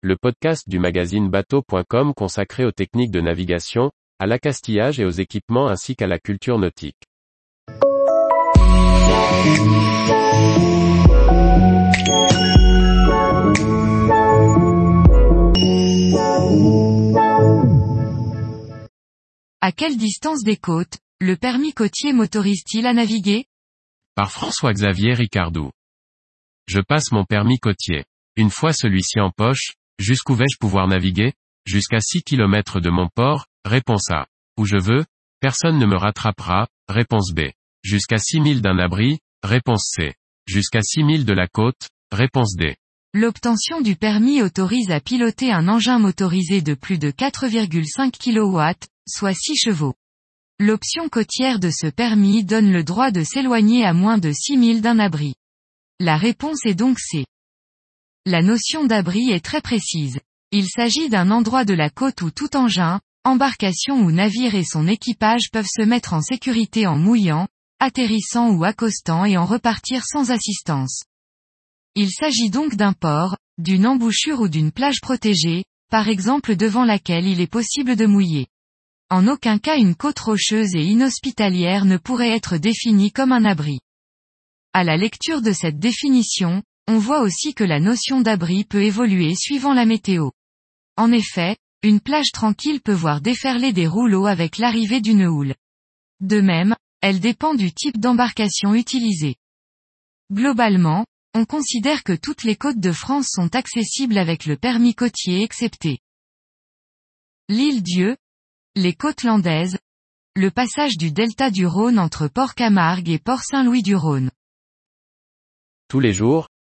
le podcast du magazine bateau.com consacré aux techniques de navigation, à l'accastillage et aux équipements ainsi qu'à la culture nautique. À quelle distance des côtes, le permis côtier m'autorise-t-il à naviguer? Par François-Xavier Ricardou. Je passe mon permis côtier. Une fois celui-ci en poche, jusqu'où vais-je pouvoir naviguer? Jusqu'à 6 km de mon port, réponse A. Où je veux? Personne ne me rattrapera, réponse B. Jusqu'à 6000 d'un abri, réponse C. Jusqu'à 6000 de la côte, réponse D. L'obtention du permis autorise à piloter un engin motorisé de plus de 4,5 kW, soit 6 chevaux. L'option côtière de ce permis donne le droit de s'éloigner à moins de 6000 d'un abri. La réponse est donc C. La notion d'abri est très précise. Il s'agit d'un endroit de la côte où tout engin, embarcation ou navire et son équipage peuvent se mettre en sécurité en mouillant, atterrissant ou accostant et en repartir sans assistance. Il s'agit donc d'un port, d'une embouchure ou d'une plage protégée, par exemple devant laquelle il est possible de mouiller. En aucun cas une côte rocheuse et inhospitalière ne pourrait être définie comme un abri. À la lecture de cette définition, on voit aussi que la notion d'abri peut évoluer suivant la météo. En effet, une plage tranquille peut voir déferler des rouleaux avec l'arrivée d'une houle. De même, elle dépend du type d'embarcation utilisée. Globalement, on considère que toutes les côtes de France sont accessibles avec le permis côtier excepté l'île Dieu, les côtes landaises, le passage du delta du Rhône entre Port-Camargue et Port-Saint-Louis-du-Rhône. Tous les jours,